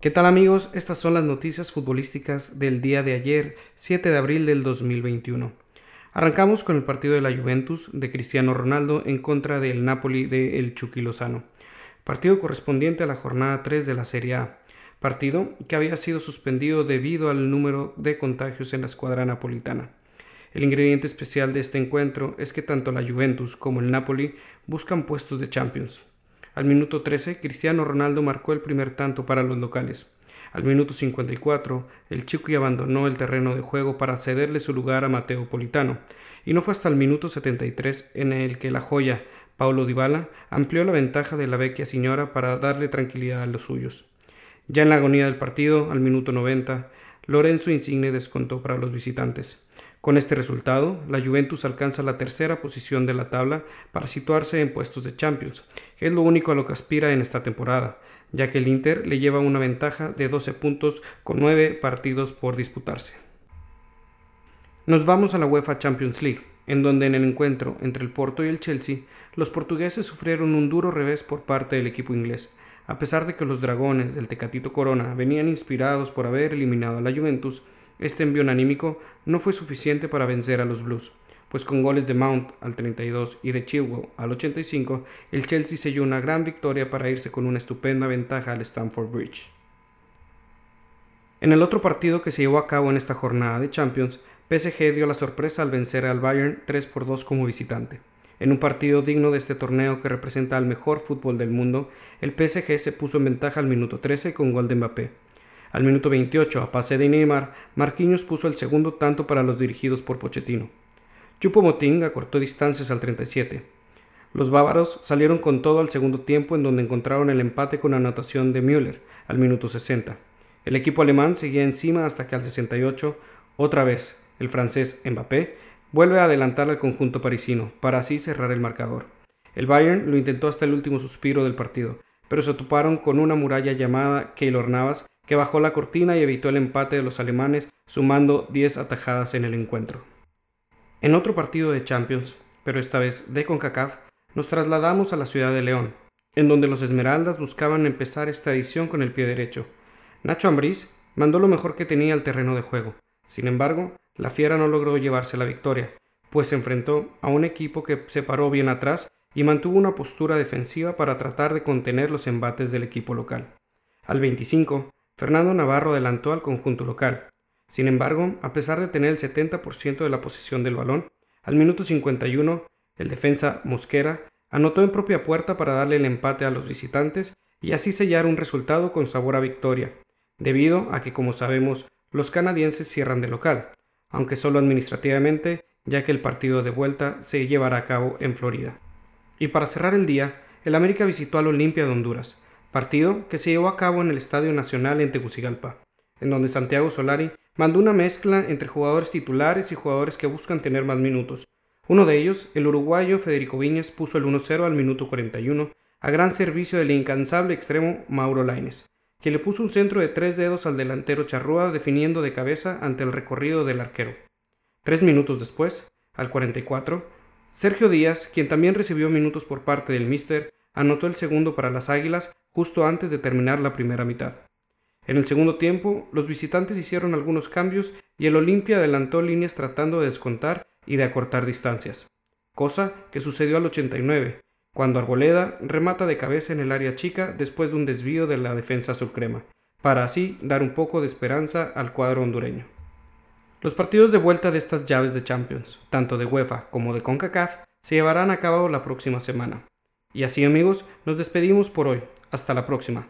¿Qué tal amigos? Estas son las noticias futbolísticas del día de ayer, 7 de abril del 2021. Arrancamos con el partido de la Juventus de Cristiano Ronaldo en contra del Napoli de El Lozano. Partido correspondiente a la jornada 3 de la Serie A. Partido que había sido suspendido debido al número de contagios en la escuadra napolitana. El ingrediente especial de este encuentro es que tanto la Juventus como el Napoli buscan puestos de Champions. Al minuto 13, Cristiano Ronaldo marcó el primer tanto para los locales. Al minuto 54, el Chucky abandonó el terreno de juego para cederle su lugar a Mateo Politano, y no fue hasta el minuto 73 en el que la joya, Paulo Dybala, amplió la ventaja de la vecchia señora para darle tranquilidad a los suyos. Ya en la agonía del partido, al minuto 90, Lorenzo Insigne descontó para los visitantes. Con este resultado, la Juventus alcanza la tercera posición de la tabla para situarse en puestos de Champions, que es lo único a lo que aspira en esta temporada, ya que el Inter le lleva una ventaja de 12 puntos con 9 partidos por disputarse. Nos vamos a la UEFA Champions League, en donde en el encuentro entre el Porto y el Chelsea, los portugueses sufrieron un duro revés por parte del equipo inglés. A pesar de que los dragones del Tecatito Corona venían inspirados por haber eliminado a la Juventus, este envío anímico no fue suficiente para vencer a los Blues, pues con goles de Mount al 32 y de Chilwell al 85, el Chelsea selló una gran victoria para irse con una estupenda ventaja al Stamford Bridge. En el otro partido que se llevó a cabo en esta jornada de Champions, PSG dio la sorpresa al vencer al Bayern 3 por 2 como visitante. En un partido digno de este torneo que representa al mejor fútbol del mundo, el PSG se puso en ventaja al minuto 13 con gol de Mbappé. Al minuto 28, a pase de Neymar, Marquinhos puso el segundo tanto para los dirigidos por Pochettino. Chupo Moting acortó distancias al 37. Los bávaros salieron con todo al segundo tiempo en donde encontraron el empate con anotación de Müller al minuto 60. El equipo alemán seguía encima hasta que al 68, otra vez, el francés Mbappé vuelve a adelantar al conjunto parisino para así cerrar el marcador. El Bayern lo intentó hasta el último suspiro del partido, pero se toparon con una muralla llamada Keylor Navas que bajó la cortina y evitó el empate de los alemanes, sumando 10 atajadas en el encuentro. En otro partido de Champions, pero esta vez de CONCACAF, nos trasladamos a la ciudad de León, en donde los Esmeraldas buscaban empezar esta edición con el pie derecho. Nacho Ambriz mandó lo mejor que tenía al terreno de juego. Sin embargo, la Fiera no logró llevarse la victoria, pues se enfrentó a un equipo que se paró bien atrás y mantuvo una postura defensiva para tratar de contener los embates del equipo local. Al 25, Fernando Navarro adelantó al conjunto local. Sin embargo, a pesar de tener el 70% de la posición del balón, al minuto 51, el defensa Mosquera anotó en propia puerta para darle el empate a los visitantes y así sellar un resultado con sabor a victoria, debido a que, como sabemos, los canadienses cierran de local, aunque solo administrativamente, ya que el partido de vuelta se llevará a cabo en Florida. Y para cerrar el día, el América visitó al Olimpia de Honduras, partido que se llevó a cabo en el Estadio Nacional en Tegucigalpa, en donde Santiago Solari mandó una mezcla entre jugadores titulares y jugadores que buscan tener más minutos. Uno de ellos, el uruguayo Federico Viñas, puso el 1-0 al minuto 41, a gran servicio del incansable extremo Mauro Laines, que le puso un centro de tres dedos al delantero Charrúa definiendo de cabeza ante el recorrido del arquero. Tres minutos después, al 44, Sergio Díaz, quien también recibió minutos por parte del Mister, anotó el segundo para las Águilas justo antes de terminar la primera mitad. En el segundo tiempo, los visitantes hicieron algunos cambios y el Olimpia adelantó líneas tratando de descontar y de acortar distancias, cosa que sucedió al 89, cuando Arboleda remata de cabeza en el área chica después de un desvío de la defensa subcrema, para así dar un poco de esperanza al cuadro hondureño. Los partidos de vuelta de estas llaves de Champions, tanto de UEFA como de CONCACAF, se llevarán a cabo la próxima semana. Y así amigos, nos despedimos por hoy. Hasta la próxima.